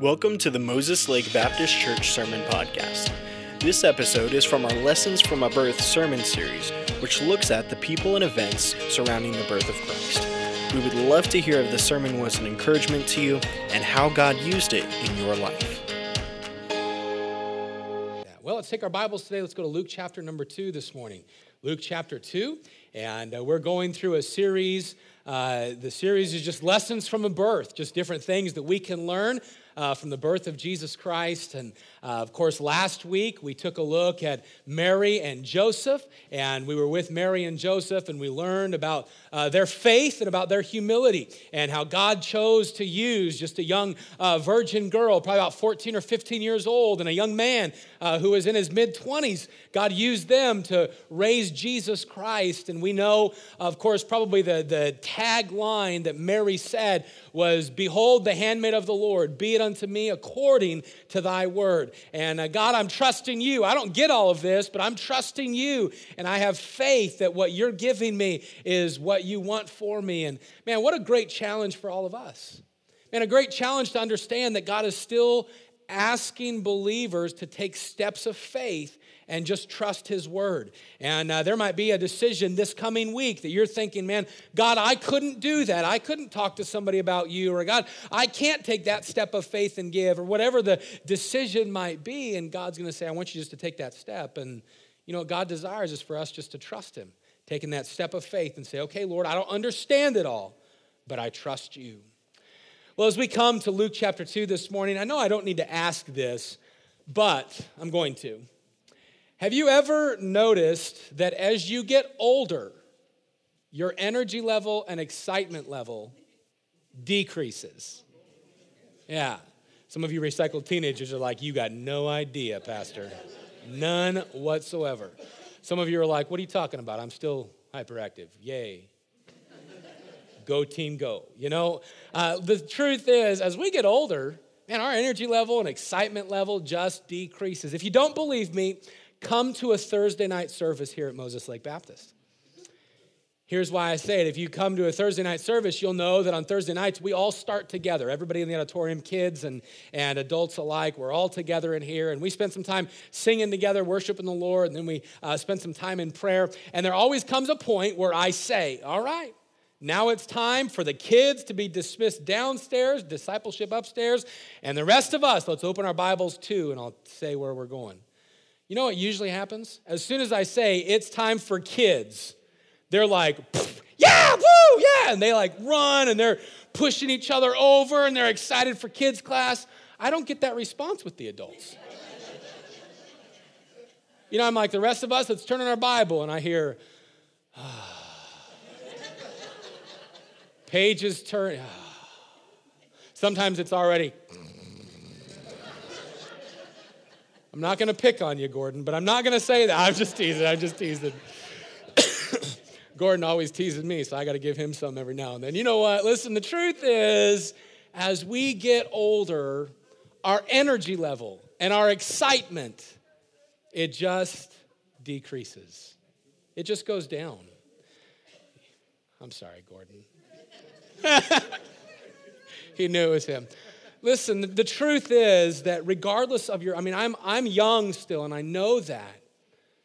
Welcome to the Moses Lake Baptist Church Sermon Podcast. This episode is from our Lessons from a Birth sermon series, which looks at the people and events surrounding the birth of Christ. We would love to hear if the sermon was an encouragement to you and how God used it in your life. Well, let's take our Bibles today. Let's go to Luke chapter number two this morning. Luke chapter two, and uh, we're going through a series. Uh, the series is just lessons from a birth, just different things that we can learn uh, from the birth of Jesus Christ. And uh, of course, last week we took a look at Mary and Joseph, and we were with Mary and Joseph, and we learned about uh, their faith and about their humility, and how God chose to use just a young uh, virgin girl, probably about 14 or 15 years old, and a young man uh, who was in his mid 20s. God used them to raise Jesus Christ. And we know, of course, probably the, the tagline that Mary said was, Behold, the handmaid of the Lord, be it unto me according to thy word. And uh, God, I'm trusting you. I don't get all of this, but I'm trusting you. And I have faith that what you're giving me is what you want for me. And man, what a great challenge for all of us. And a great challenge to understand that God is still asking believers to take steps of faith and just trust His word. And uh, there might be a decision this coming week that you're thinking, man, God, I couldn't do that. I couldn't talk to somebody about you, or God, I can't take that step of faith and give, or whatever the decision might be. And God's going to say, I want you just to take that step. And you know what God desires is for us just to trust Him, taking that step of faith and say, okay, Lord, I don't understand it all, but I trust you. Well, as we come to Luke chapter 2 this morning, I know I don't need to ask this, but I'm going to. Have you ever noticed that as you get older, your energy level and excitement level decreases? Yeah. Some of you recycled teenagers are like, You got no idea, Pastor. None whatsoever. Some of you are like, What are you talking about? I'm still hyperactive. Yay. Go, team, go. You know, uh, the truth is, as we get older, man, our energy level and excitement level just decreases. If you don't believe me, come to a Thursday night service here at Moses Lake Baptist. Here's why I say it. If you come to a Thursday night service, you'll know that on Thursday nights we all start together. Everybody in the auditorium, kids and, and adults alike, we're all together in here. And we spend some time singing together, worshiping the Lord, and then we uh, spend some time in prayer. And there always comes a point where I say, All right, now it's time for the kids to be dismissed downstairs, discipleship upstairs, and the rest of us, let's open our Bibles too, and I'll say where we're going. You know what usually happens? As soon as I say it's time for kids, they're like, yeah, woo, yeah. And they like run and they're pushing each other over and they're excited for kids' class. I don't get that response with the adults. you know, I'm like, the rest of us, let's turn in our Bible. And I hear, pages turn. Sometimes it's already. I'm not going to pick on you, Gordon, but I'm not going to say that. I'm just teasing. I'm just teasing. Gordon always teases me, so I got to give him some every now and then. You know what? Listen, the truth is, as we get older, our energy level and our excitement, it just decreases. It just goes down. I'm sorry, Gordon. he knew it was him. Listen, the truth is that regardless of your, I mean, I'm, I'm young still, and I know that.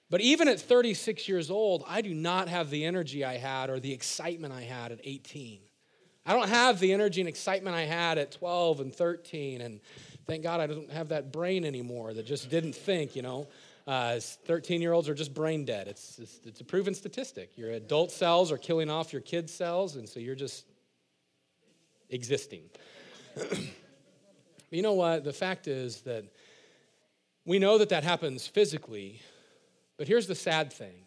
But even at 36 years old, I do not have the energy I had or the excitement I had at 18. I don't have the energy and excitement I had at 12 and 13. And thank God I don't have that brain anymore that just didn't think, you know. 13 uh, year olds are just brain dead. It's, it's, it's a proven statistic. Your adult cells are killing off your kids' cells, and so you're just existing. you know what? The fact is that we know that that happens physically, but here's the sad thing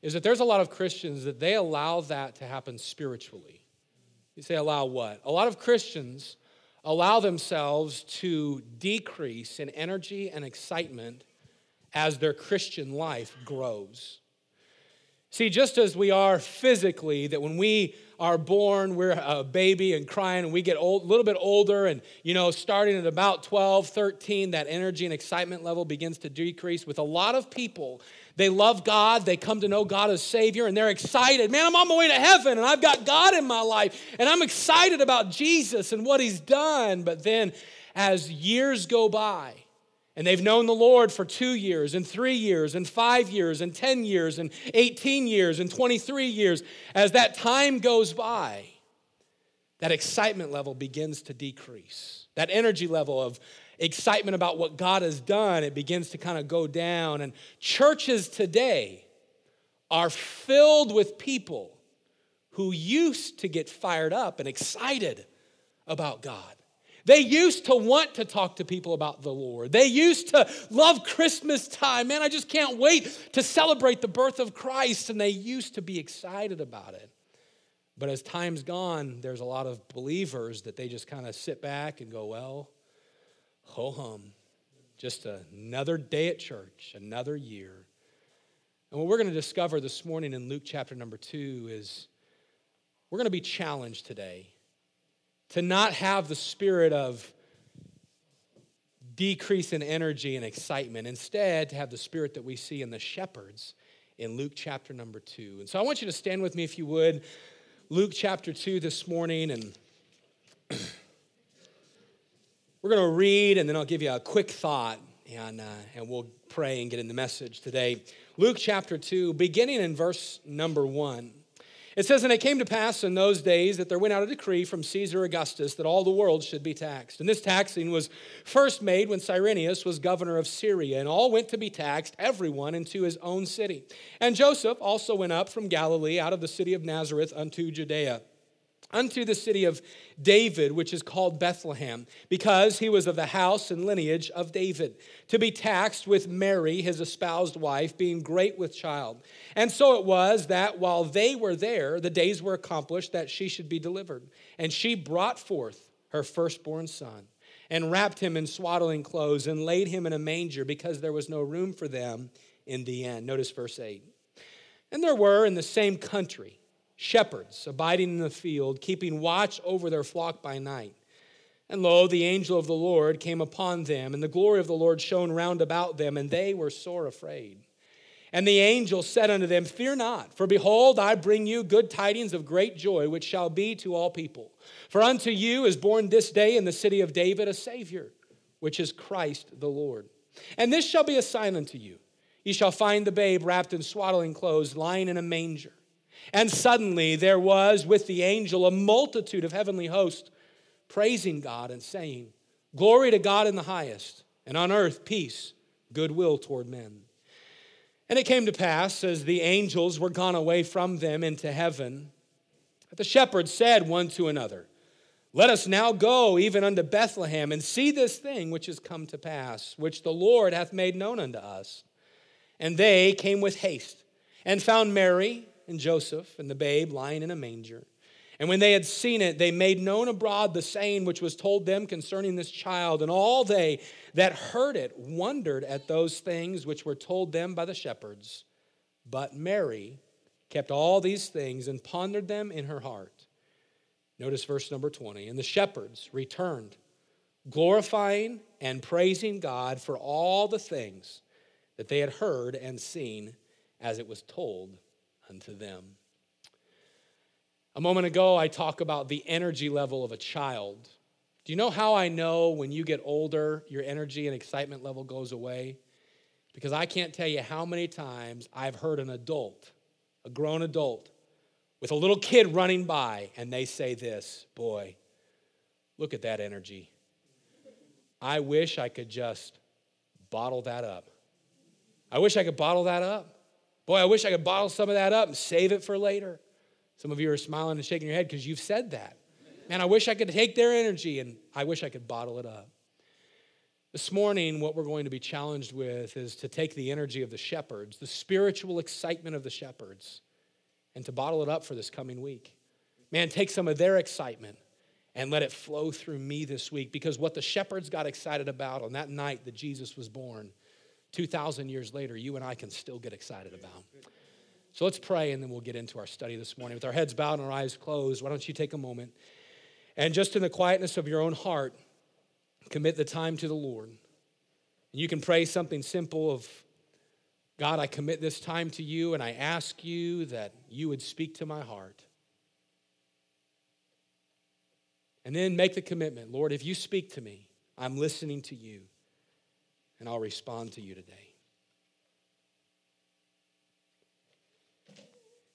is that there's a lot of Christians that they allow that to happen spiritually. You say, allow what? A lot of Christians allow themselves to decrease in energy and excitement as their Christian life grows. See, just as we are physically, that when we are born, we're a baby and crying, and we get a little bit older, and you know, starting at about 12, 13, that energy and excitement level begins to decrease. With a lot of people, they love God, they come to know God as Savior, and they're excited. Man, I'm on my way to heaven, and I've got God in my life, and I'm excited about Jesus and what He's done. But then, as years go by, and they've known the Lord for two years, and three years, and five years, and 10 years, and 18 years, and 23 years. As that time goes by, that excitement level begins to decrease. That energy level of excitement about what God has done, it begins to kind of go down. And churches today are filled with people who used to get fired up and excited about God. They used to want to talk to people about the Lord. They used to love Christmas time. Man, I just can't wait to celebrate the birth of Christ. And they used to be excited about it. But as time's gone, there's a lot of believers that they just kind of sit back and go, well, ho hum, just another day at church, another year. And what we're going to discover this morning in Luke chapter number two is we're going to be challenged today to not have the spirit of decrease in energy and excitement. Instead, to have the spirit that we see in the shepherds in Luke chapter number two. And so I want you to stand with me, if you would, Luke chapter two this morning. And we're going to read, and then I'll give you a quick thought, and, uh, and we'll pray and get in the message today. Luke chapter 2, beginning in verse number 1. It says, And it came to pass in those days that there went out a decree from Caesar Augustus that all the world should be taxed. And this taxing was first made when Cyrenius was governor of Syria, and all went to be taxed, everyone into his own city. And Joseph also went up from Galilee out of the city of Nazareth unto Judea unto the city of David, which is called Bethlehem, because he was of the house and lineage of David, to be taxed with Mary, his espoused wife, being great with child. And so it was that while they were there, the days were accomplished that she should be delivered. And she brought forth her firstborn son, and wrapped him in swaddling clothes, and laid him in a manger, because there was no room for them in the inn. Notice verse 8. And there were in the same country, shepherds abiding in the field, keeping watch over their flock by night. And lo, the angel of the Lord came upon them, and the glory of the Lord shone round about them, and they were sore afraid. And the angel said unto them, Fear not, for behold, I bring you good tidings of great joy, which shall be to all people. For unto you is born this day in the city of David a Savior, which is Christ the Lord. And this shall be a sign unto you. Ye shall find the babe wrapped in swaddling clothes, lying in a manger. And suddenly there was with the angel a multitude of heavenly hosts praising God and saying, Glory to God in the highest, and on earth peace, goodwill toward men. And it came to pass, as the angels were gone away from them into heaven, that the shepherds said one to another, Let us now go even unto Bethlehem and see this thing which is come to pass, which the Lord hath made known unto us. And they came with haste and found Mary and Joseph and the babe lying in a manger. And when they had seen it, they made known abroad the saying which was told them concerning this child. And all they that heard it wondered at those things which were told them by the shepherds. But Mary kept all these things and pondered them in her heart. Notice verse number 20. And the shepherds returned, glorifying and praising God for all the things that they had heard and seen as it was told unto them. A moment ago, I talked about the energy level of a child. Do you know how I know when you get older, your energy and excitement level goes away? Because I can't tell you how many times I've heard an adult, a grown adult, with a little kid running by, and they say this Boy, look at that energy. I wish I could just bottle that up. I wish I could bottle that up. Boy, I wish I could bottle some of that up and save it for later. Some of you are smiling and shaking your head because you've said that. Man, I wish I could take their energy and I wish I could bottle it up. This morning, what we're going to be challenged with is to take the energy of the shepherds, the spiritual excitement of the shepherds, and to bottle it up for this coming week. Man, take some of their excitement and let it flow through me this week because what the shepherds got excited about on that night that Jesus was born 2,000 years later, you and I can still get excited about. So let's pray and then we'll get into our study this morning. With our heads bowed and our eyes closed, why don't you take a moment and just in the quietness of your own heart, commit the time to the Lord. And you can pray something simple of, God, I commit this time to you and I ask you that you would speak to my heart. And then make the commitment Lord, if you speak to me, I'm listening to you and I'll respond to you today.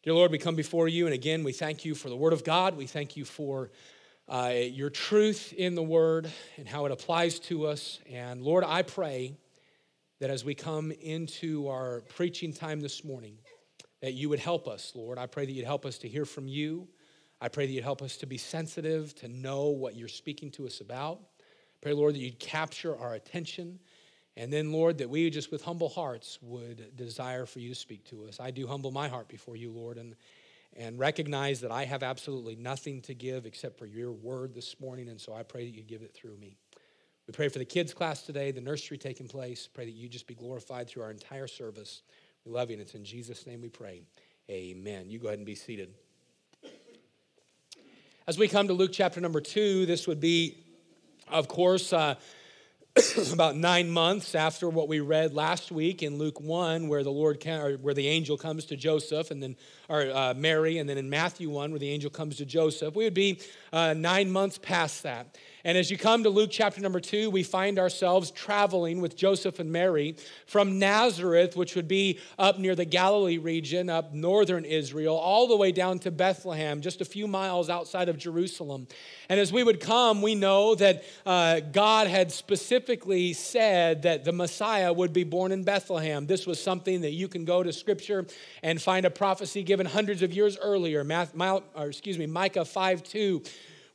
Dear Lord, we come before you, and again, we thank you for the Word of God. We thank you for uh, your truth in the Word and how it applies to us. And Lord, I pray that as we come into our preaching time this morning, that you would help us, Lord. I pray that you'd help us to hear from you. I pray that you'd help us to be sensitive, to know what you're speaking to us about. Pray, Lord, that you'd capture our attention. And then, Lord, that we just with humble hearts would desire for you to speak to us. I do humble my heart before you, Lord, and, and recognize that I have absolutely nothing to give except for your word this morning. And so I pray that you give it through me. We pray for the kids' class today, the nursery taking place. Pray that you just be glorified through our entire service. We love you, and it's in Jesus' name we pray. Amen. You go ahead and be seated. As we come to Luke chapter number two, this would be, of course, uh, about nine months after what we read last week in Luke 1, where the Lord or where the angel comes to Joseph and then or uh, Mary, and then in Matthew 1, where the angel comes to Joseph. We would be uh, nine months past that. And as you come to Luke chapter number two, we find ourselves traveling with Joseph and Mary from Nazareth, which would be up near the Galilee region, up northern Israel, all the way down to Bethlehem, just a few miles outside of Jerusalem. And as we would come, we know that uh, God had specifically said that the Messiah would be born in Bethlehem. This was something that you can go to Scripture and find a prophecy given hundreds of years earlier. Math, excuse me, Micah 5 2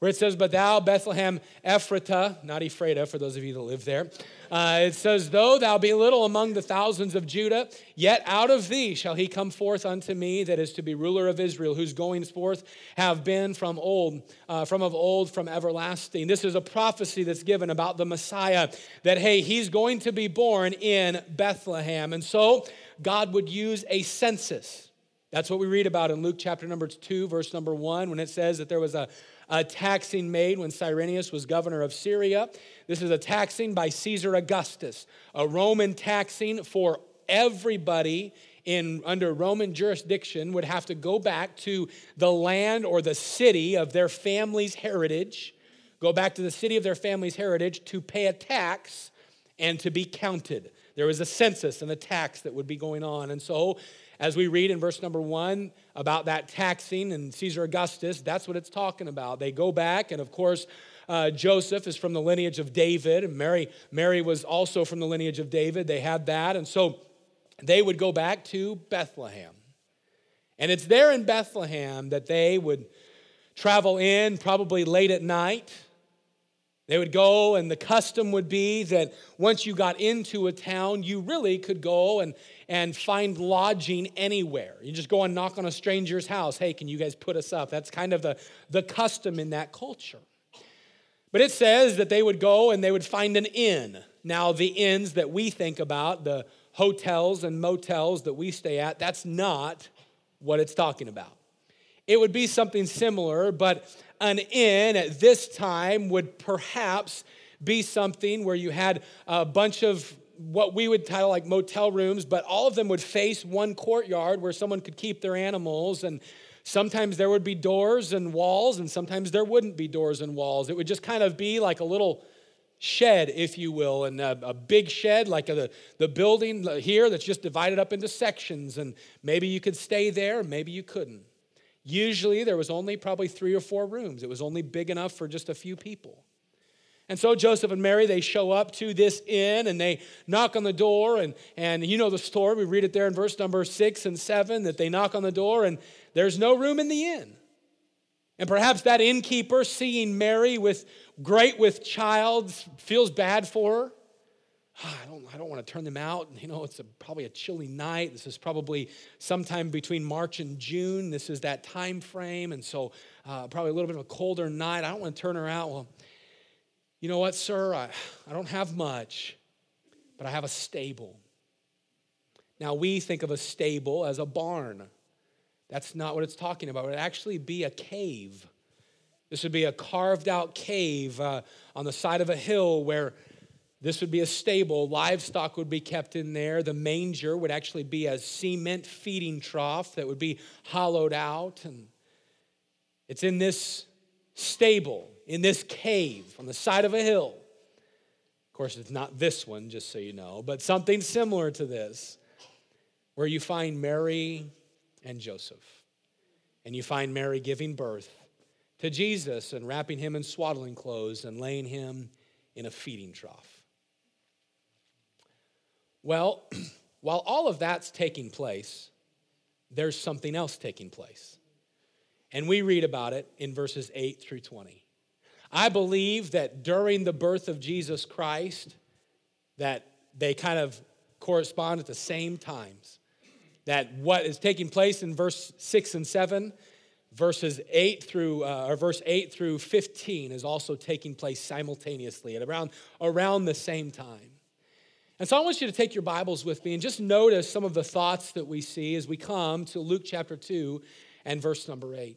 where it says, But thou, Bethlehem Ephratah, not Ephrata, for those of you that live there, uh, it says, Though thou be little among the thousands of Judah, yet out of thee shall he come forth unto me, that is to be ruler of Israel, whose goings forth have been from old, uh, from of old, from everlasting. This is a prophecy that's given about the Messiah, that, hey, he's going to be born in Bethlehem. And so God would use a census. That's what we read about in Luke chapter number 2, verse number 1, when it says that there was a a taxing made when Cyrenius was governor of Syria. This is a taxing by Caesar Augustus, a Roman taxing for everybody in under Roman jurisdiction would have to go back to the land or the city of their family's heritage, go back to the city of their family's heritage to pay a tax and to be counted. There was a census and a tax that would be going on. And so as we read in verse number one about that taxing and Caesar Augustus, that's what it's talking about. They go back, and of course, uh, Joseph is from the lineage of David, and Mary, Mary was also from the lineage of David. They had that, and so they would go back to Bethlehem. And it's there in Bethlehem that they would travel in, probably late at night. They would go, and the custom would be that once you got into a town, you really could go and, and find lodging anywhere. You just go and knock on a stranger's house. Hey, can you guys put us up? That's kind of the, the custom in that culture. But it says that they would go and they would find an inn. Now, the inns that we think about, the hotels and motels that we stay at, that's not what it's talking about. It would be something similar, but an inn at this time would perhaps be something where you had a bunch of what we would title like motel rooms, but all of them would face one courtyard where someone could keep their animals. And sometimes there would be doors and walls, and sometimes there wouldn't be doors and walls. It would just kind of be like a little shed, if you will, and a, a big shed like a, the building here that's just divided up into sections. And maybe you could stay there, maybe you couldn't. Usually there was only probably three or four rooms, it was only big enough for just a few people. And so Joseph and Mary, they show up to this inn and they knock on the door. And, and you know the story. We read it there in verse number six and seven that they knock on the door and there's no room in the inn. And perhaps that innkeeper, seeing Mary with great with child, feels bad for her. I don't, I don't want to turn them out. You know, it's a, probably a chilly night. This is probably sometime between March and June. This is that time frame. And so, uh, probably a little bit of a colder night. I don't want to turn her out. Well, you know what, sir? I, I don't have much, but I have a stable. Now, we think of a stable as a barn. That's not what it's talking about. It would actually be a cave. This would be a carved out cave uh, on the side of a hill where this would be a stable. Livestock would be kept in there. The manger would actually be a cement feeding trough that would be hollowed out. And it's in this stable, in this cave on the side of a hill. Of course, it's not this one, just so you know, but something similar to this, where you find Mary and Joseph. And you find Mary giving birth to Jesus and wrapping him in swaddling clothes and laying him in a feeding trough. Well, while all of that's taking place, there's something else taking place. And we read about it in verses 8 through 20. I believe that during the birth of Jesus Christ, that they kind of correspond at the same times. That what is taking place in verse 6 and 7, verses 8 through uh, or verse 8 through 15 is also taking place simultaneously at around around the same time. And so I want you to take your Bibles with me and just notice some of the thoughts that we see as we come to Luke chapter 2 and verse number 8.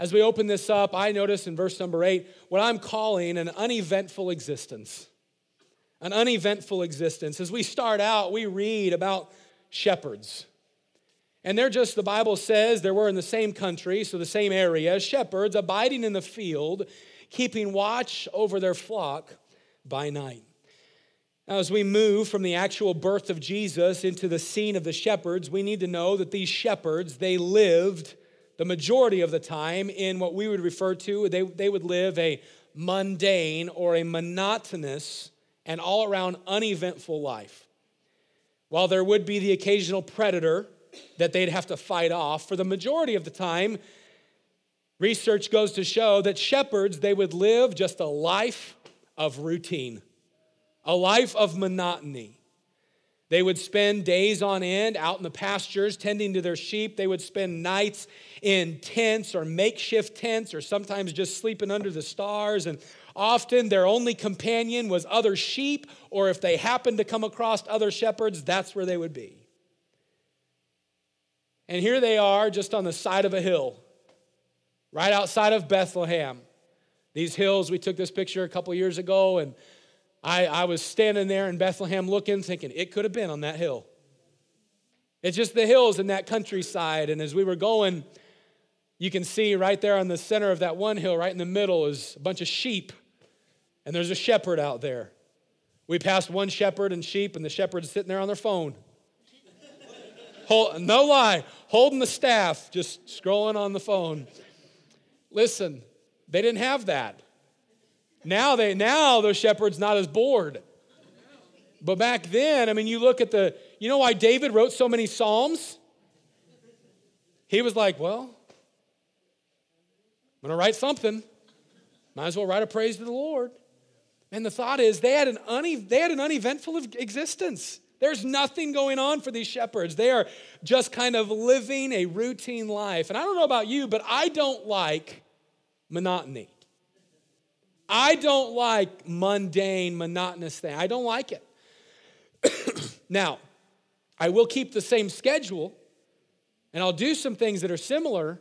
As we open this up, I notice in verse number 8 what I'm calling an uneventful existence. An uneventful existence. As we start out, we read about shepherds. And they're just, the Bible says, they were in the same country, so the same area, shepherds abiding in the field, keeping watch over their flock by night. Now, as we move from the actual birth of Jesus into the scene of the shepherds, we need to know that these shepherds, they lived the majority of the time in what we would refer to, they, they would live a mundane or a monotonous and all around uneventful life. While there would be the occasional predator that they'd have to fight off, for the majority of the time, research goes to show that shepherds, they would live just a life of routine a life of monotony. They would spend days on end out in the pastures tending to their sheep. They would spend nights in tents or makeshift tents or sometimes just sleeping under the stars. And often their only companion was other sheep, or if they happened to come across other shepherds, that's where they would be. And here they are just on the side of a hill, right outside of Bethlehem. These hills, we took this picture a couple years ago, and I, I was standing there in Bethlehem looking, thinking it could have been on that hill. It's just the hills in that countryside. And as we were going, you can see right there on the center of that one hill, right in the middle, is a bunch of sheep. And there's a shepherd out there. We passed one shepherd and sheep, and the shepherd's sitting there on their phone. Hold, no lie, holding the staff, just scrolling on the phone. Listen, they didn't have that. Now they now the shepherd's not as bored. But back then, I mean, you look at the, you know why David wrote so many Psalms? He was like, well, I'm gonna write something. Might as well write a praise to the Lord. And the thought is they had an, une, they had an uneventful existence. There's nothing going on for these shepherds. They are just kind of living a routine life. And I don't know about you, but I don't like monotony. I don't like mundane, monotonous thing. I don't like it. now, I will keep the same schedule and I'll do some things that are similar.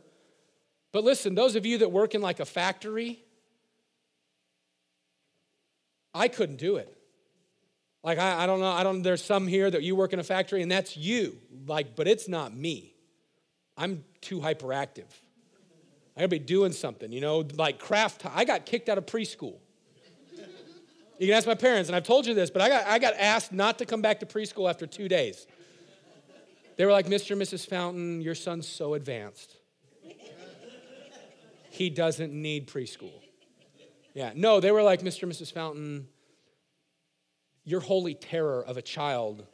But listen, those of you that work in like a factory, I couldn't do it. Like, I, I don't know, I don't, there's some here that you work in a factory and that's you. Like, but it's not me. I'm too hyperactive. I gotta be doing something, you know, like craft. I got kicked out of preschool. You can ask my parents, and I've told you this, but I got, I got asked not to come back to preschool after two days. They were like, Mr. and Mrs. Fountain, your son's so advanced. He doesn't need preschool. Yeah, no, they were like, Mr. and Mrs. Fountain, your holy terror of a child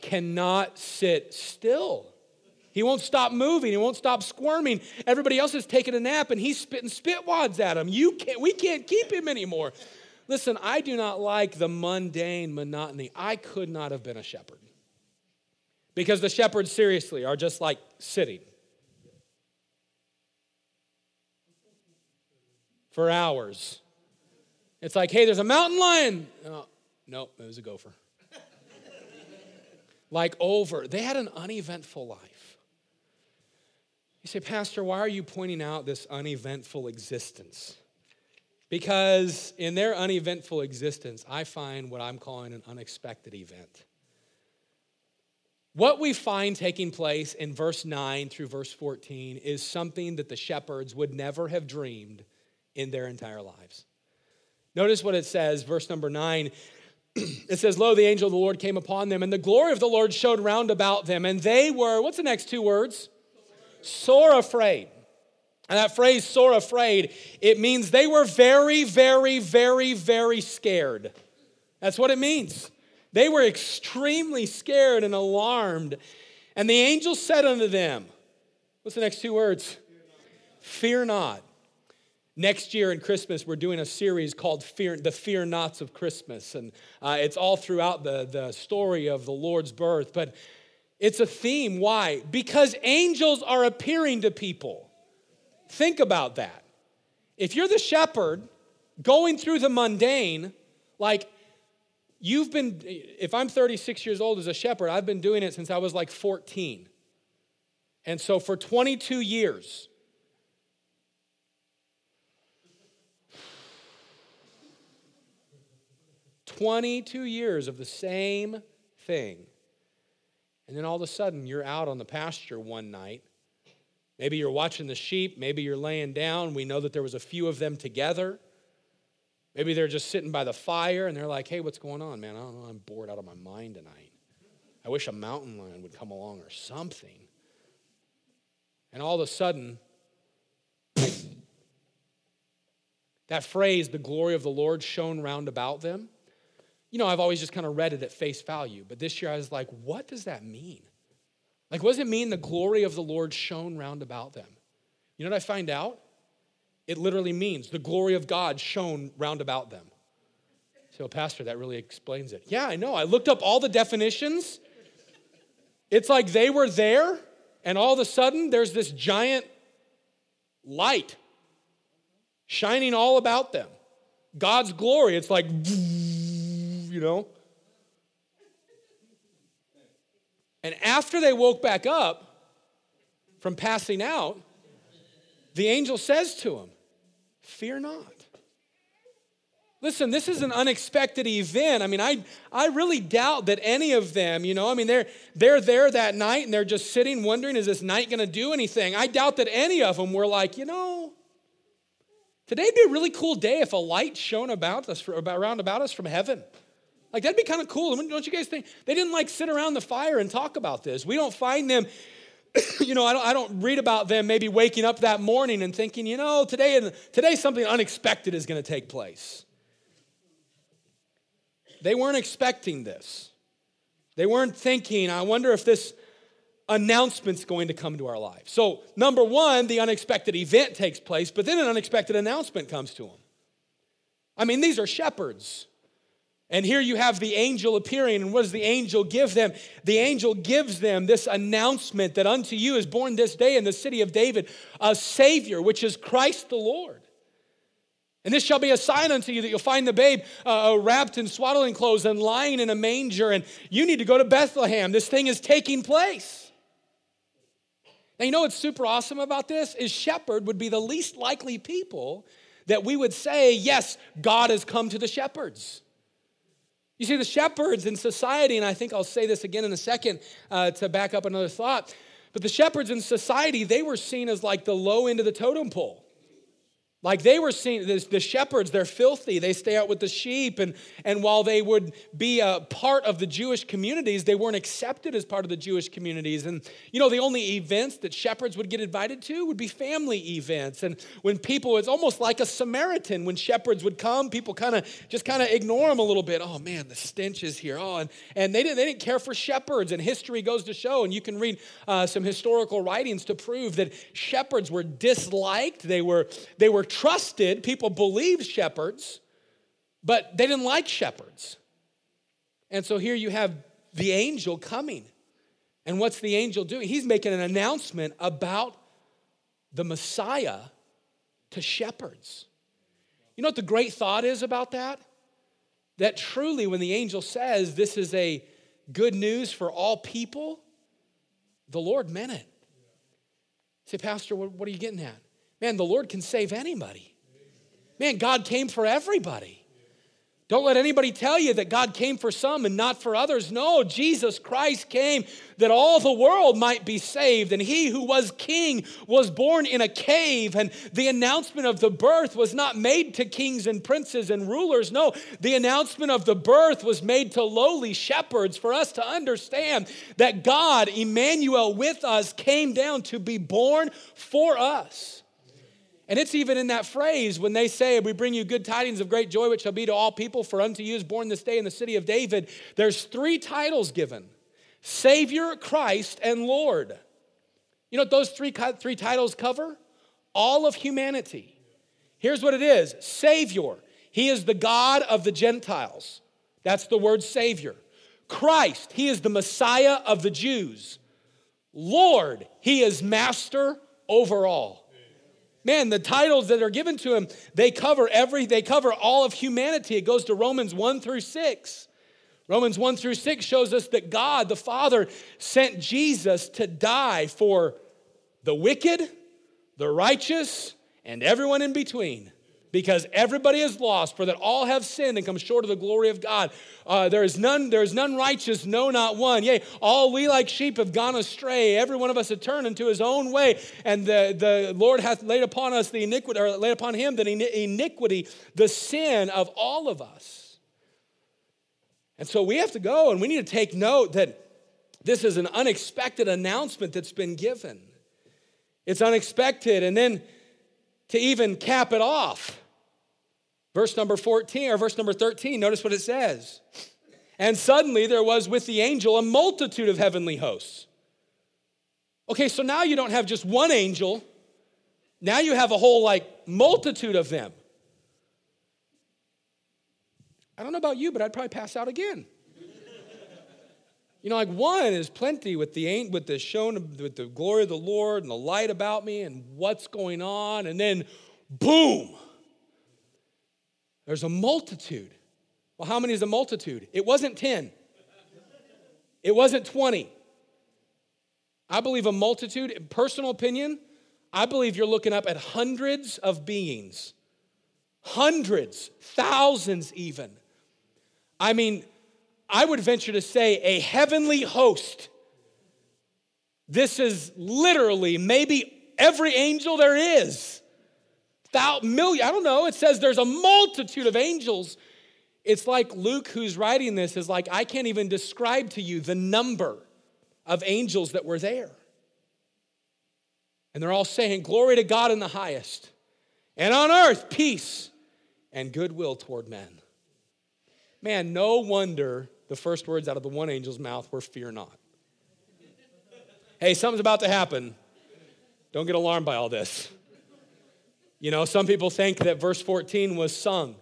cannot sit still. He won't stop moving. He won't stop squirming. Everybody else is taking a nap and he's spitting spit wads at him. You can't, we can't keep him anymore. Listen, I do not like the mundane monotony. I could not have been a shepherd. Because the shepherds, seriously, are just like sitting for hours. It's like, hey, there's a mountain lion. Oh, no, it was a gopher. like over. They had an uneventful life. You say, Pastor, why are you pointing out this uneventful existence? Because in their uneventful existence, I find what I'm calling an unexpected event. What we find taking place in verse 9 through verse 14 is something that the shepherds would never have dreamed in their entire lives. Notice what it says, verse number 9. It says, Lo, the angel of the Lord came upon them, and the glory of the Lord showed round about them, and they were, what's the next two words? Sore afraid. And that phrase, sore afraid, it means they were very, very, very, very scared. That's what it means. They were extremely scared and alarmed. And the angel said unto them, What's the next two words? Fear not. Next year in Christmas, we're doing a series called Fear, The Fear Nots of Christmas. And uh, it's all throughout the, the story of the Lord's birth. But it's a theme. Why? Because angels are appearing to people. Think about that. If you're the shepherd going through the mundane, like You've been, if I'm 36 years old as a shepherd, I've been doing it since I was like 14. And so for 22 years, Twenty-two years of the same thing. And then all of a sudden, you're out on the pasture one night. Maybe you're watching the sheep. Maybe you're laying down. We know that there was a few of them together. Maybe they're just sitting by the fire and they're like, hey, what's going on, man? I don't know. I'm bored out of my mind tonight. I wish a mountain lion would come along or something. And all of a sudden, that phrase, the glory of the Lord shone round about them. You know, I've always just kind of read it at face value, but this year I was like, what does that mean? Like, what does it mean the glory of the Lord shone round about them? You know what I find out? It literally means the glory of God shone round about them. So, Pastor, that really explains it. Yeah, I know. I looked up all the definitions. It's like they were there, and all of a sudden there's this giant light shining all about them. God's glory. It's like, you know. And after they woke back up from passing out, the angel says to him, Fear not. Listen, this is an unexpected event. I mean, I, I really doubt that any of them, you know, I mean, they're, they're there that night and they're just sitting wondering, is this night going to do anything? I doubt that any of them were like, you know, today'd be a really cool day if a light shone about us, around about us from heaven. Like, that'd be kind of cool. Don't you guys think? They didn't like sit around the fire and talk about this. We don't find them you know, I don't, I don't read about them maybe waking up that morning and thinking, you know, today, today something unexpected is going to take place. They weren't expecting this. They weren't thinking, I wonder if this announcement's going to come to our lives. So, number one, the unexpected event takes place, but then an unexpected announcement comes to them. I mean, these are shepherds. And here you have the angel appearing. And what does the angel give them? The angel gives them this announcement that unto you is born this day in the city of David a Savior, which is Christ the Lord. And this shall be a sign unto you that you'll find the babe uh, uh, wrapped in swaddling clothes and lying in a manger. And you need to go to Bethlehem. This thing is taking place. Now, you know what's super awesome about this? Is shepherd would be the least likely people that we would say, yes, God has come to the shepherds. You see, the shepherds in society, and I think I'll say this again in a second uh, to back up another thought, but the shepherds in society, they were seen as like the low end of the totem pole. Like they were the, the shepherds, they're filthy. They stay out with the sheep. And, and while they would be a part of the Jewish communities, they weren't accepted as part of the Jewish communities. And, you know, the only events that shepherds would get invited to would be family events. And when people, it's almost like a Samaritan. When shepherds would come, people kind of just kind of ignore them a little bit. Oh, man, the stench is here. Oh, and, and they, didn't, they didn't care for shepherds. And history goes to show, and you can read uh, some historical writings to prove that shepherds were disliked. They were, they were trusted, people believed shepherds, but they didn't like shepherds. And so here you have the angel coming. And what's the angel doing? He's making an announcement about the Messiah to shepherds. You know what the great thought is about that? That truly, when the angel says this is a good news for all people, the Lord meant it. Say, Pastor, what, what are you getting at? Man, the Lord can save anybody. Man, God came for everybody. Don't let anybody tell you that God came for some and not for others. No, Jesus Christ came that all the world might be saved. And he who was king was born in a cave. And the announcement of the birth was not made to kings and princes and rulers. No, the announcement of the birth was made to lowly shepherds for us to understand that God, Emmanuel with us, came down to be born for us. And it's even in that phrase when they say, We bring you good tidings of great joy, which shall be to all people, for unto you is born this day in the city of David. There's three titles given Savior, Christ, and Lord. You know what those three, three titles cover? All of humanity. Here's what it is Savior, He is the God of the Gentiles. That's the word Savior. Christ, He is the Messiah of the Jews. Lord, He is Master over all. Man, the titles that are given to him, they cover every, they cover all of humanity. It goes to Romans 1 through 6. Romans 1 through 6 shows us that God, the Father, sent Jesus to die for the wicked, the righteous, and everyone in between because everybody is lost, for that all have sinned and come short of the glory of God. Uh, there is none, there is none righteous, no, not one. Yea, all we like sheep have gone astray. Every one of us have turned into his own way, and the, the Lord hath laid upon us the iniquity, or laid upon him the iniquity, the sin of all of us. And so we have to go and we need to take note that this is an unexpected announcement that's been given. It's unexpected. And then to even cap it off, Verse number 14 or verse number 13, notice what it says. And suddenly there was with the angel a multitude of heavenly hosts. Okay, so now you don't have just one angel, now you have a whole like multitude of them. I don't know about you, but I'd probably pass out again. You know, like one is plenty with the with the shown with the glory of the Lord and the light about me and what's going on, and then boom, there's a multitude. Well, how many is a multitude? It wasn't 10, it wasn't 20. I believe a multitude, in personal opinion, I believe you're looking up at hundreds of beings, hundreds, thousands even. I mean, I would venture to say a heavenly host. This is literally maybe every angel there is thousand, million, I don't know. It says there's a multitude of angels. It's like Luke, who's writing this, is like, I can't even describe to you the number of angels that were there. And they're all saying, Glory to God in the highest, and on earth, peace and goodwill toward men. Man, no wonder the first words out of the one angel's mouth were, Fear not. hey, something's about to happen. Don't get alarmed by all this. You know, some people think that verse 14 was sung.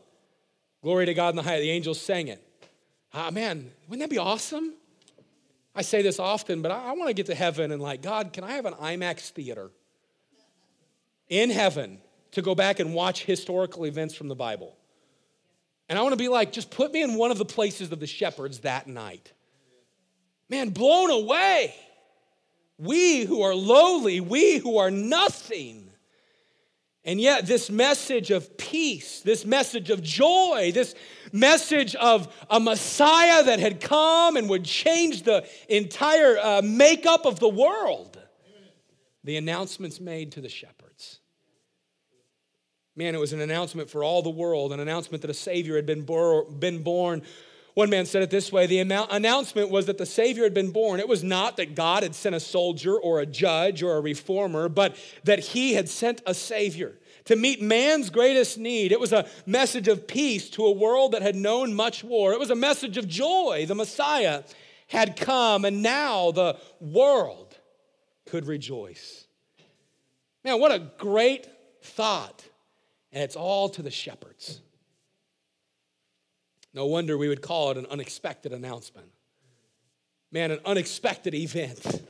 Glory to God in the high. The angels sang it. Ah, man, wouldn't that be awesome? I say this often, but I, I want to get to heaven and, like, God, can I have an IMAX theater in heaven to go back and watch historical events from the Bible? And I want to be like, just put me in one of the places of the shepherds that night. Man, blown away. We who are lowly, we who are nothing, and yet, this message of peace, this message of joy, this message of a Messiah that had come and would change the entire uh, makeup of the world, the announcements made to the shepherds. Man, it was an announcement for all the world, an announcement that a Savior had been, bor- been born. One man said it this way the announcement was that the Savior had been born. It was not that God had sent a soldier or a judge or a reformer, but that He had sent a Savior to meet man's greatest need. It was a message of peace to a world that had known much war. It was a message of joy. The Messiah had come, and now the world could rejoice. Man, what a great thought. And it's all to the shepherds. No wonder we would call it an unexpected announcement. Man, an unexpected event.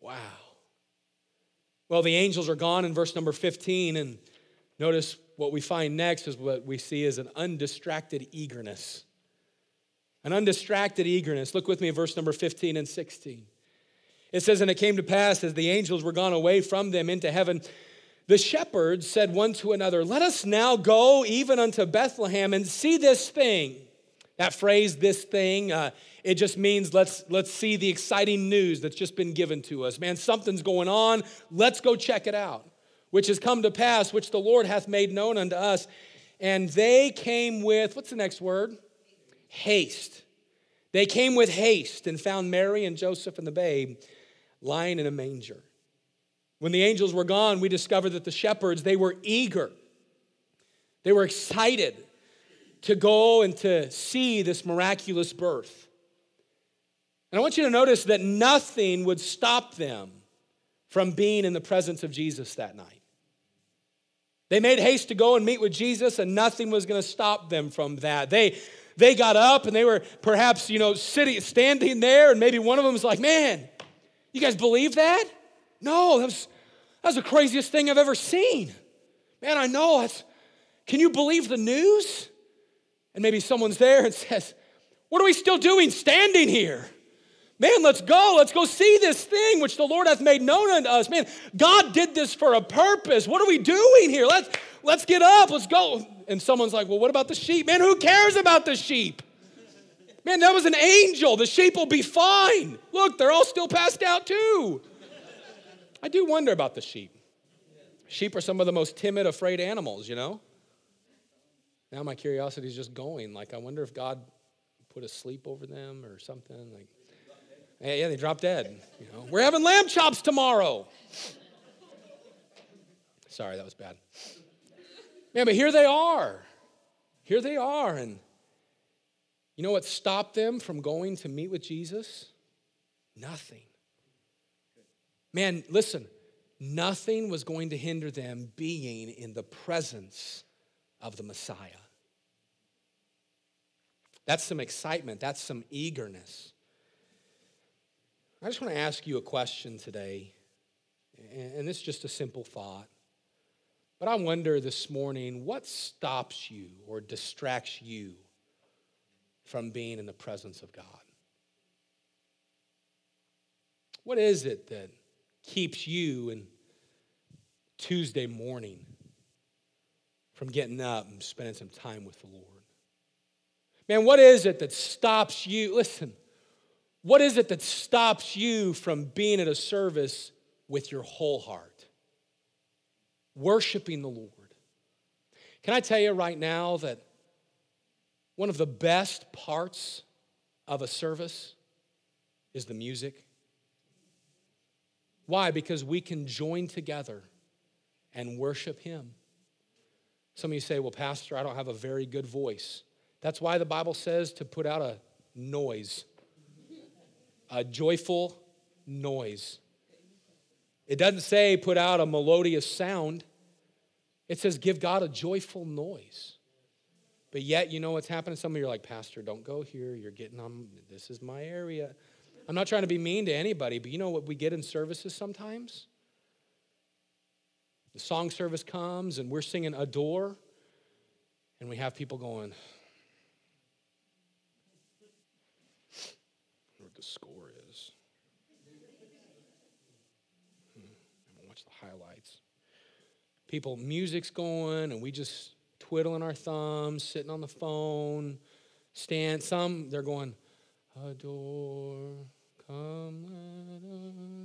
Wow. Well, the angels are gone in verse number 15, and notice what we find next is what we see is an undistracted eagerness. An undistracted eagerness. Look with me verse number 15 and 16. It says, And it came to pass as the angels were gone away from them into heaven, the shepherds said one to another, Let us now go even unto Bethlehem and see this thing. That phrase, this thing, uh, it just means let's, let's see the exciting news that's just been given to us. Man, something's going on. Let's go check it out, which has come to pass, which the Lord hath made known unto us. And they came with, what's the next word? Haste. They came with haste and found Mary and Joseph and the babe lying in a manger. When the angels were gone, we discovered that the shepherds, they were eager. They were excited to go and to see this miraculous birth. And I want you to notice that nothing would stop them from being in the presence of Jesus that night. They made haste to go and meet with Jesus, and nothing was going to stop them from that. They, they got up and they were perhaps, you know, sitting, standing there, and maybe one of them was like, Man, you guys believe that? No, that was, that was the craziest thing I've ever seen. Man, I know. That's, can you believe the news? And maybe someone's there and says, What are we still doing standing here? Man, let's go. Let's go see this thing which the Lord hath made known unto us. Man, God did this for a purpose. What are we doing here? Let's, let's get up. Let's go. And someone's like, Well, what about the sheep? Man, who cares about the sheep? Man, that was an angel. The sheep will be fine. Look, they're all still passed out too. I do wonder about the sheep. Sheep are some of the most timid, afraid animals, you know? Now my curiosity is just going. Like, I wonder if God put a sleep over them or something. Like, yeah, they drop dead. You know, we're having lamb chops tomorrow. Sorry, that was bad. Man, but here they are. Here they are, and you know what stopped them from going to meet with Jesus? Nothing. Man, listen, nothing was going to hinder them being in the presence of the Messiah. That's some excitement, that's some eagerness. I just want to ask you a question today, and is just a simple thought. But I wonder this morning what stops you or distracts you from being in the presence of God? What is it that keeps you in Tuesday morning from getting up and spending some time with the Lord? Man, what is it that stops you? Listen, what is it that stops you from being at a service with your whole heart? Worshiping the Lord. Can I tell you right now that one of the best parts of a service is the music. Why? Because we can join together and worship Him. Some of you say, Well, Pastor, I don't have a very good voice. That's why the Bible says to put out a noise, a joyful noise. It doesn't say put out a melodious sound, it says give God a joyful noise. But yet, you know what's happening? Some of you are like, Pastor, don't go here. You're getting on, this is my area. I'm not trying to be mean to anybody, but you know what we get in services sometimes? The song service comes and we're singing Adore, and we have people going, what the score is. Hmm, watch the highlights. People, music's going, and we just twiddling our thumbs, sitting on the phone, stand. Some, they're going, adore, come let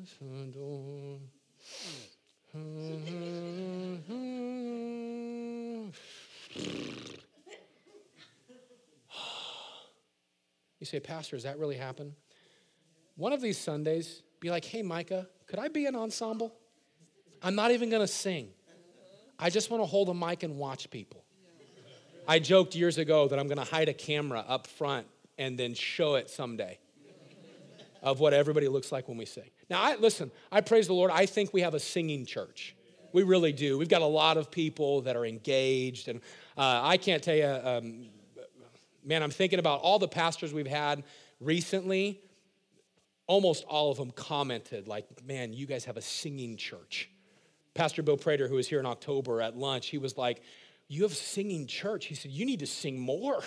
us adore. You say, Pastor, does that really happen? One of these Sundays, be like, hey, Micah, could I be an ensemble? I'm not even going to sing. I just want to hold a mic and watch people. I joked years ago that I'm going to hide a camera up front and then show it someday of what everybody looks like when we sing. Now, I, listen, I praise the Lord. I think we have a singing church. We really do. We've got a lot of people that are engaged. And uh, I can't tell you, um, man, I'm thinking about all the pastors we've had recently. Almost all of them commented, like, man, you guys have a singing church. Pastor Bill Prater, who was here in October at lunch, he was like, you have singing church. He said, You need to sing more.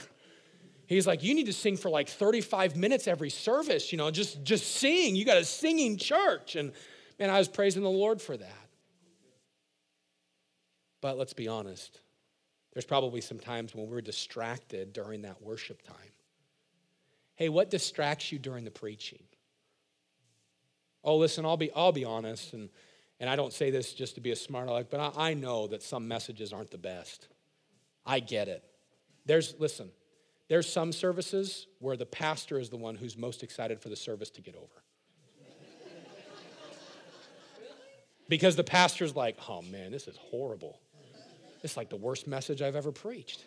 He's like, you need to sing for like 35 minutes every service, you know, just, just sing. You got a singing church. And man, I was praising the Lord for that. But let's be honest, there's probably some times when we're distracted during that worship time. Hey, what distracts you during the preaching? Oh, listen, I'll be, I'll be honest, and, and I don't say this just to be a smart aleck, but I, I know that some messages aren't the best. I get it. There's, listen, there's some services where the pastor is the one who's most excited for the service to get over. because the pastor's like, oh man, this is horrible. It's like the worst message I've ever preached.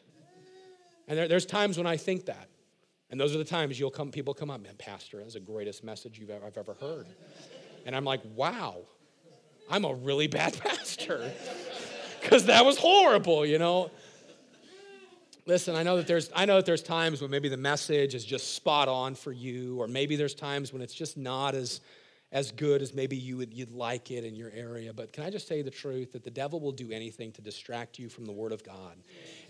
And there, there's times when I think that. And those are the times you'll come, people come up, man, Pastor, that's the greatest message you've ever, I've ever heard. And I'm like, wow, I'm a really bad pastor. Because that was horrible, you know. Listen, I know that there's I know that there's times when maybe the message is just spot on for you, or maybe there's times when it's just not as as good as maybe you would, you'd like it in your area. But can I just say the truth that the devil will do anything to distract you from the Word of God?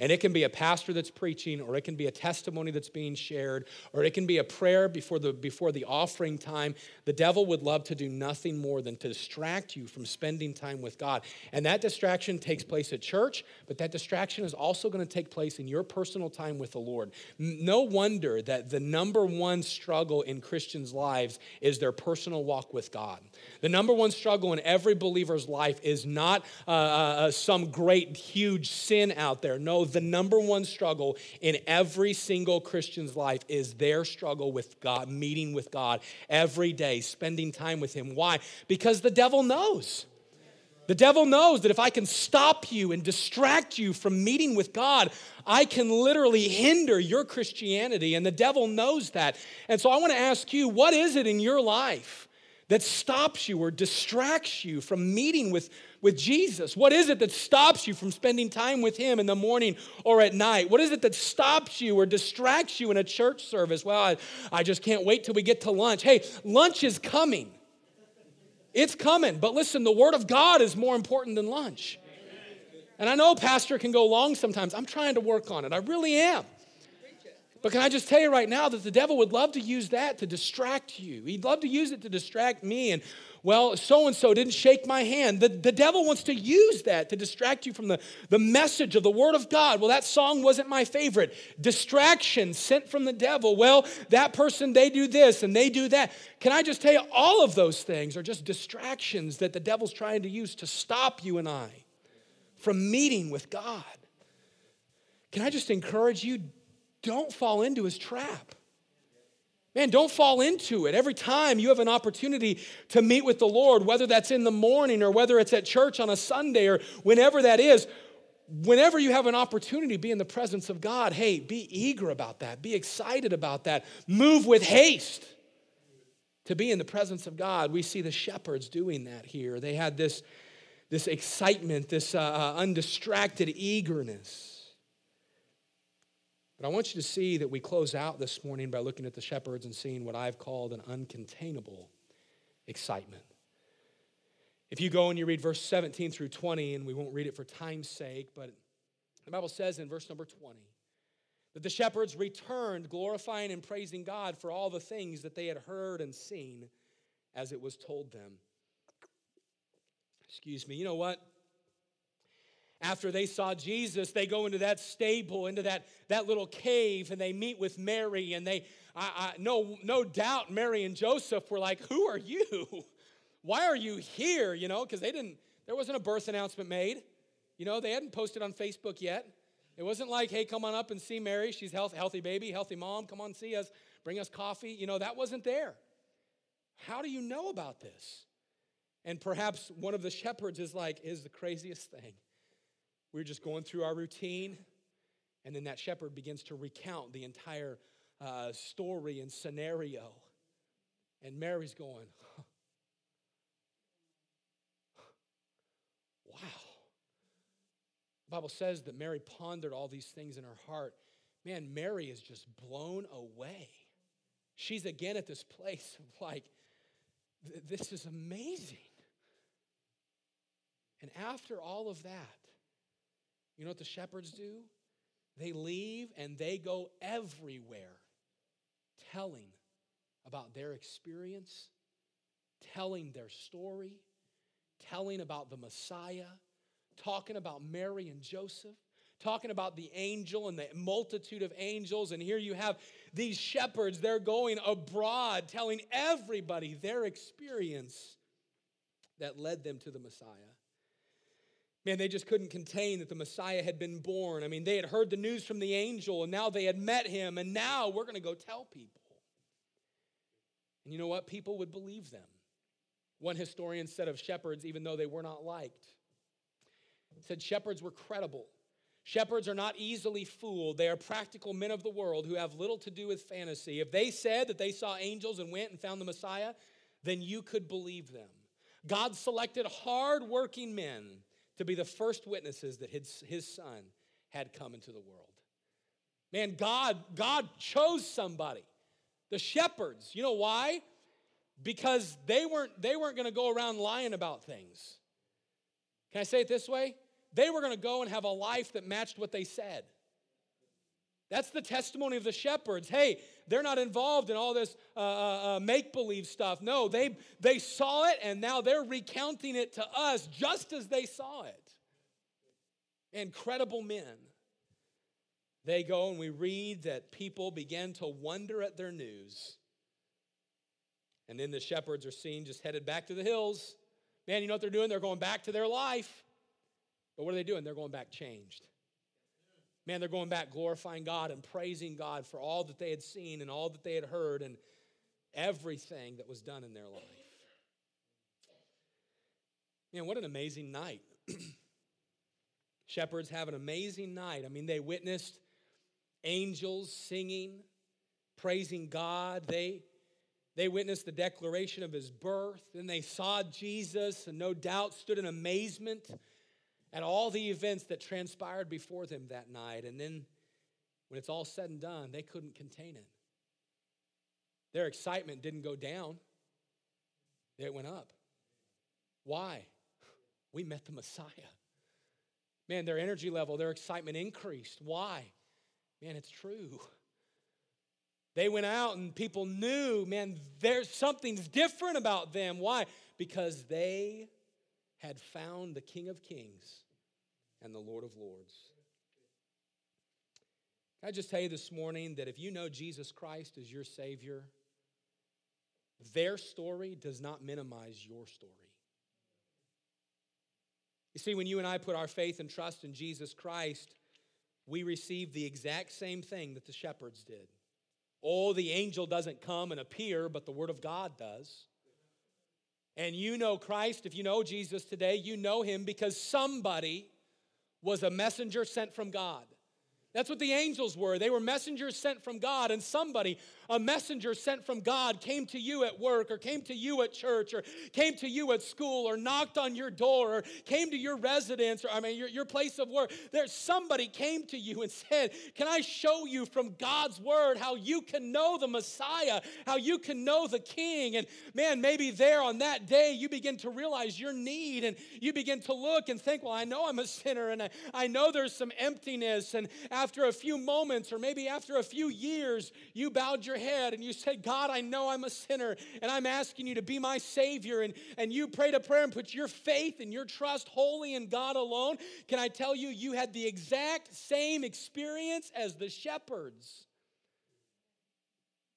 And it can be a pastor that's preaching, or it can be a testimony that's being shared, or it can be a prayer before the, before the offering time. The devil would love to do nothing more than to distract you from spending time with God. And that distraction takes place at church, but that distraction is also going to take place in your personal time with the Lord. No wonder that the number one struggle in Christians' lives is their personal walk with God. The number one struggle in every believer's life is not uh, uh, uh, some great, huge sin out there. No, the number one struggle in every single Christian's life is their struggle with God, meeting with God every day, spending time with Him. Why? Because the devil knows. The devil knows that if I can stop you and distract you from meeting with God, I can literally hinder your Christianity, and the devil knows that. And so I want to ask you what is it in your life that stops you or distracts you from meeting with, with Jesus? What is it that stops you from spending time with Him in the morning or at night? What is it that stops you or distracts you in a church service? Well, I, I just can't wait till we get to lunch. Hey, lunch is coming. It's coming. But listen, the Word of God is more important than lunch. And I know Pastor can go long sometimes. I'm trying to work on it. I really am. But can I just tell you right now that the devil would love to use that to distract you? He'd love to use it to distract me. And, well, so and so didn't shake my hand. The, the devil wants to use that to distract you from the, the message of the Word of God. Well, that song wasn't my favorite. Distraction sent from the devil. Well, that person, they do this and they do that. Can I just tell you, all of those things are just distractions that the devil's trying to use to stop you and I from meeting with God. Can I just encourage you? Don't fall into his trap. Man, don't fall into it. Every time you have an opportunity to meet with the Lord, whether that's in the morning or whether it's at church on a Sunday or whenever that is, whenever you have an opportunity to be in the presence of God, hey, be eager about that. Be excited about that. Move with haste to be in the presence of God. We see the shepherds doing that here. They had this, this excitement, this uh, uh undistracted eagerness. But I want you to see that we close out this morning by looking at the shepherds and seeing what I've called an uncontainable excitement. If you go and you read verse 17 through 20, and we won't read it for time's sake, but the Bible says in verse number 20 that the shepherds returned, glorifying and praising God for all the things that they had heard and seen as it was told them. Excuse me, you know what? After they saw Jesus, they go into that stable, into that, that little cave, and they meet with Mary. And they, I, I, no, no doubt, Mary and Joseph were like, Who are you? Why are you here? You know, because they didn't, there wasn't a birth announcement made. You know, they hadn't posted on Facebook yet. It wasn't like, Hey, come on up and see Mary. She's healthy, healthy baby, healthy mom. Come on, see us, bring us coffee. You know, that wasn't there. How do you know about this? And perhaps one of the shepherds is like, is the craziest thing. We are just going through our routine, and then that shepherd begins to recount the entire uh, story and scenario. And Mary's going, wow. The Bible says that Mary pondered all these things in her heart. Man, Mary is just blown away. She's again at this place of like, this is amazing. And after all of that, you know what the shepherds do? They leave and they go everywhere telling about their experience, telling their story, telling about the Messiah, talking about Mary and Joseph, talking about the angel and the multitude of angels. And here you have these shepherds, they're going abroad telling everybody their experience that led them to the Messiah. Man, they just couldn't contain that the Messiah had been born. I mean, they had heard the news from the angel and now they had met him, and now we're going to go tell people. And you know what? People would believe them. One historian said of shepherds, even though they were not liked, said shepherds were credible. Shepherds are not easily fooled. They are practical men of the world who have little to do with fantasy. If they said that they saw angels and went and found the Messiah, then you could believe them. God selected hardworking men to be the first witnesses that his, his son had come into the world. Man, God, God chose somebody. The shepherds. You know why? Because they weren't, they weren't going to go around lying about things. Can I say it this way? They were going to go and have a life that matched what they said. That's the testimony of the shepherds. Hey, they're not involved in all this uh, uh, uh make believe stuff. No, they, they saw it and now they're recounting it to us just as they saw it. Incredible men. They go and we read that people began to wonder at their news. And then the shepherds are seen just headed back to the hills. Man, you know what they're doing? They're going back to their life. But what are they doing? They're going back changed. Man, they're going back glorifying God and praising God for all that they had seen and all that they had heard and everything that was done in their life. Man, what an amazing night. Shepherds have an amazing night. I mean, they witnessed angels singing, praising God. They, they witnessed the declaration of his birth. Then they saw Jesus and no doubt stood in amazement at all the events that transpired before them that night. And then when it's all said and done, they couldn't contain it. Their excitement didn't go down, it went up. Why? We met the Messiah. Man, their energy level, their excitement increased. Why? Man, it's true. They went out and people knew, man, there's something's different about them. Why? Because they had found the King of Kings and the Lord of Lords. Can I just tell you this morning that if you know Jesus Christ as your Savior, their story does not minimize your story. You see, when you and I put our faith and trust in Jesus Christ, we receive the exact same thing that the shepherds did. Oh, the angel doesn't come and appear, but the Word of God does. And you know Christ, if you know Jesus today, you know him because somebody was a messenger sent from God. That's what the angels were. They were messengers sent from God, and somebody, a messenger sent from God, came to you at work, or came to you at church, or came to you at school, or knocked on your door, or came to your residence, or I mean, your, your place of work. There, somebody came to you and said, Can I show you from God's word how you can know the Messiah, how you can know the King? And man, maybe there on that day, you begin to realize your need, and you begin to look and think, Well, I know I'm a sinner, and I, I know there's some emptiness, and after a few moments or maybe after a few years, you bowed your head and you said, God, I know I'm a sinner and I'm asking you to be my Savior. And, and you prayed a prayer and put your faith and your trust wholly in God alone. Can I tell you, you had the exact same experience as the shepherds.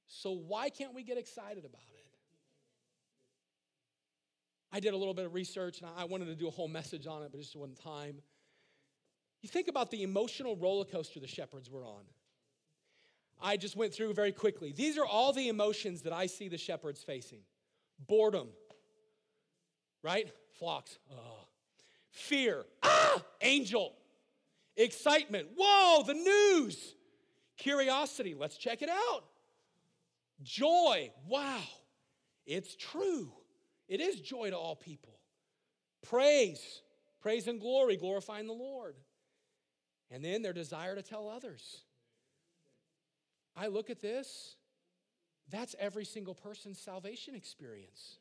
So why can't we get excited about it? I did a little bit of research and I wanted to do a whole message on it, but just one time. You think about the emotional roller coaster the shepherds were on. I just went through very quickly. These are all the emotions that I see the shepherds facing boredom, right? Flocks, oh. fear, ah, angel, excitement, whoa, the news, curiosity, let's check it out, joy, wow, it's true. It is joy to all people. Praise, praise and glory, glorifying the Lord and then their desire to tell others. I look at this, that's every single person's salvation experience.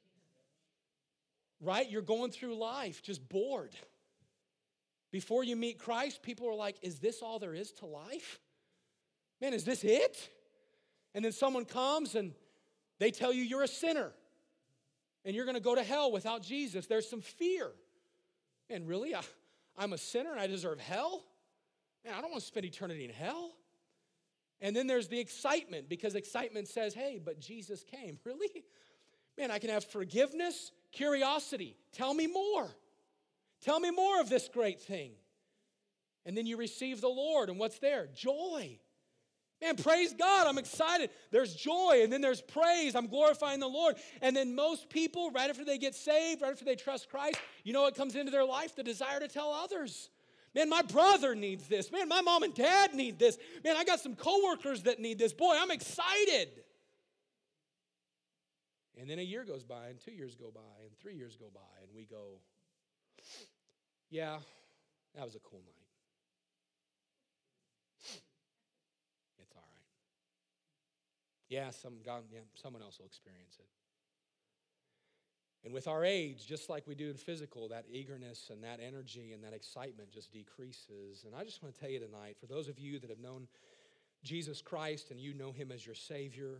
Right? You're going through life just bored Before you meet Christ, people are like, Is this all there is to life? Man, is this it? And then someone comes and they tell you you're a sinner and you're going to go to hell without Jesus. There's some fear. And really, I, I'm a sinner and I deserve hell? Man, I don't want to spend eternity in hell. And then there's the excitement because excitement says, hey, but Jesus came. Really? Man, I can have forgiveness, curiosity. Tell me more. Tell me more of this great thing. And then you receive the Lord, and what's there? Joy. Man, praise God, I'm excited. There's joy, and then there's praise. I'm glorifying the Lord. And then most people, right after they get saved, right after they trust Christ, you know what comes into their life? The desire to tell others. Man, my brother needs this. Man, my mom and dad need this. Man, I got some coworkers that need this. Boy, I'm excited. And then a year goes by, and two years go by, and three years go by, and we go, yeah, that was a cool night. It's all right. Yeah, some God, yeah, someone else will experience it. And with our age, just like we do in physical, that eagerness and that energy and that excitement just decreases. And I just want to tell you tonight, for those of you that have known Jesus Christ and you know him as your Savior,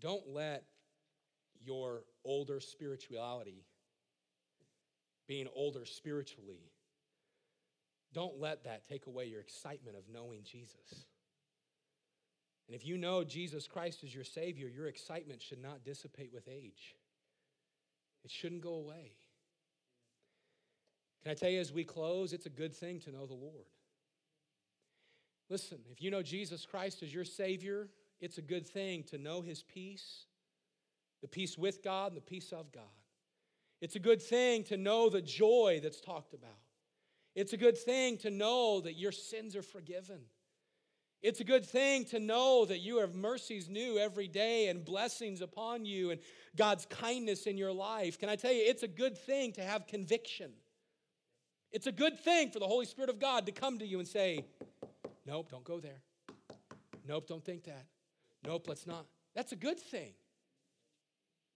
don't let your older spirituality, being older spiritually, don't let that take away your excitement of knowing Jesus. And if you know Jesus Christ is your Savior, your excitement should not dissipate with age. It shouldn't go away. Can I tell you as we close, it's a good thing to know the Lord. Listen, if you know Jesus Christ as your Savior, it's a good thing to know His peace, the peace with God and the peace of God. It's a good thing to know the joy that's talked about. It's a good thing to know that your sins are forgiven. It's a good thing to know that you have mercies new every day and blessings upon you and God's kindness in your life. Can I tell you, it's a good thing to have conviction. It's a good thing for the Holy Spirit of God to come to you and say, Nope, don't go there. Nope, don't think that. Nope, let's not. That's a good thing.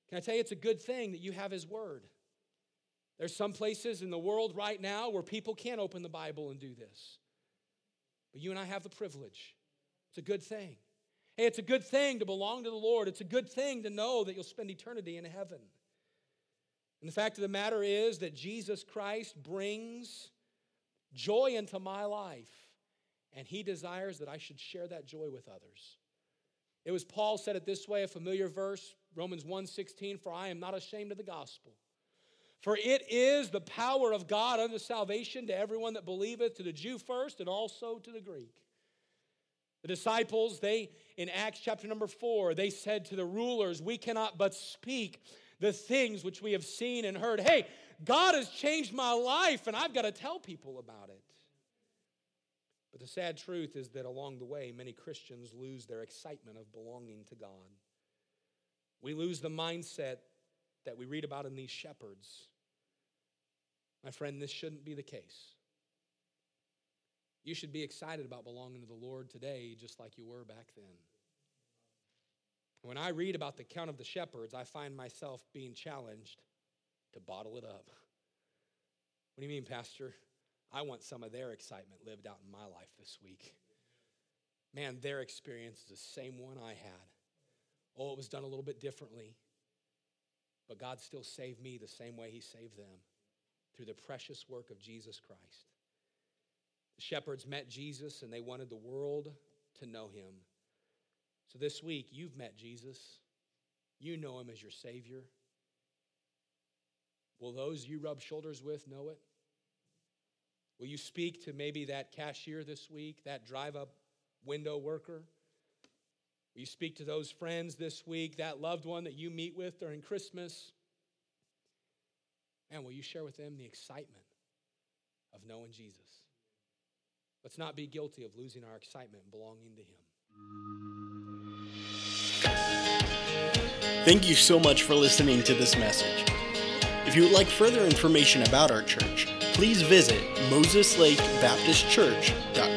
Can I tell you, it's a good thing that you have His Word. There's some places in the world right now where people can't open the Bible and do this. But you and I have the privilege. It's a good thing. Hey, it's a good thing to belong to the Lord. It's a good thing to know that you'll spend eternity in heaven. And the fact of the matter is that Jesus Christ brings joy into my life, and He desires that I should share that joy with others. It was Paul said it this way, a familiar verse, Romans 1:16, for I am not ashamed of the gospel. For it is the power of God unto salvation to everyone that believeth, to the Jew first and also to the Greek. The disciples, they, in Acts chapter number four, they said to the rulers, We cannot but speak the things which we have seen and heard. Hey, God has changed my life, and I've got to tell people about it. But the sad truth is that along the way, many Christians lose their excitement of belonging to God. We lose the mindset that we read about in these shepherds. My friend, this shouldn't be the case. You should be excited about belonging to the Lord today, just like you were back then. When I read about the count of the shepherds, I find myself being challenged to bottle it up. What do you mean, Pastor? I want some of their excitement lived out in my life this week. Man, their experience is the same one I had. Oh, it was done a little bit differently, but God still saved me the same way He saved them through the precious work of Jesus Christ. The shepherds met Jesus and they wanted the world to know him. So this week, you've met Jesus. You know him as your Savior. Will those you rub shoulders with know it? Will you speak to maybe that cashier this week, that drive up window worker? Will you speak to those friends this week, that loved one that you meet with during Christmas? And will you share with them the excitement of knowing Jesus? Let's not be guilty of losing our excitement belonging to Him. Thank you so much for listening to this message. If you would like further information about our church, please visit moseslakebaptistchurch.com.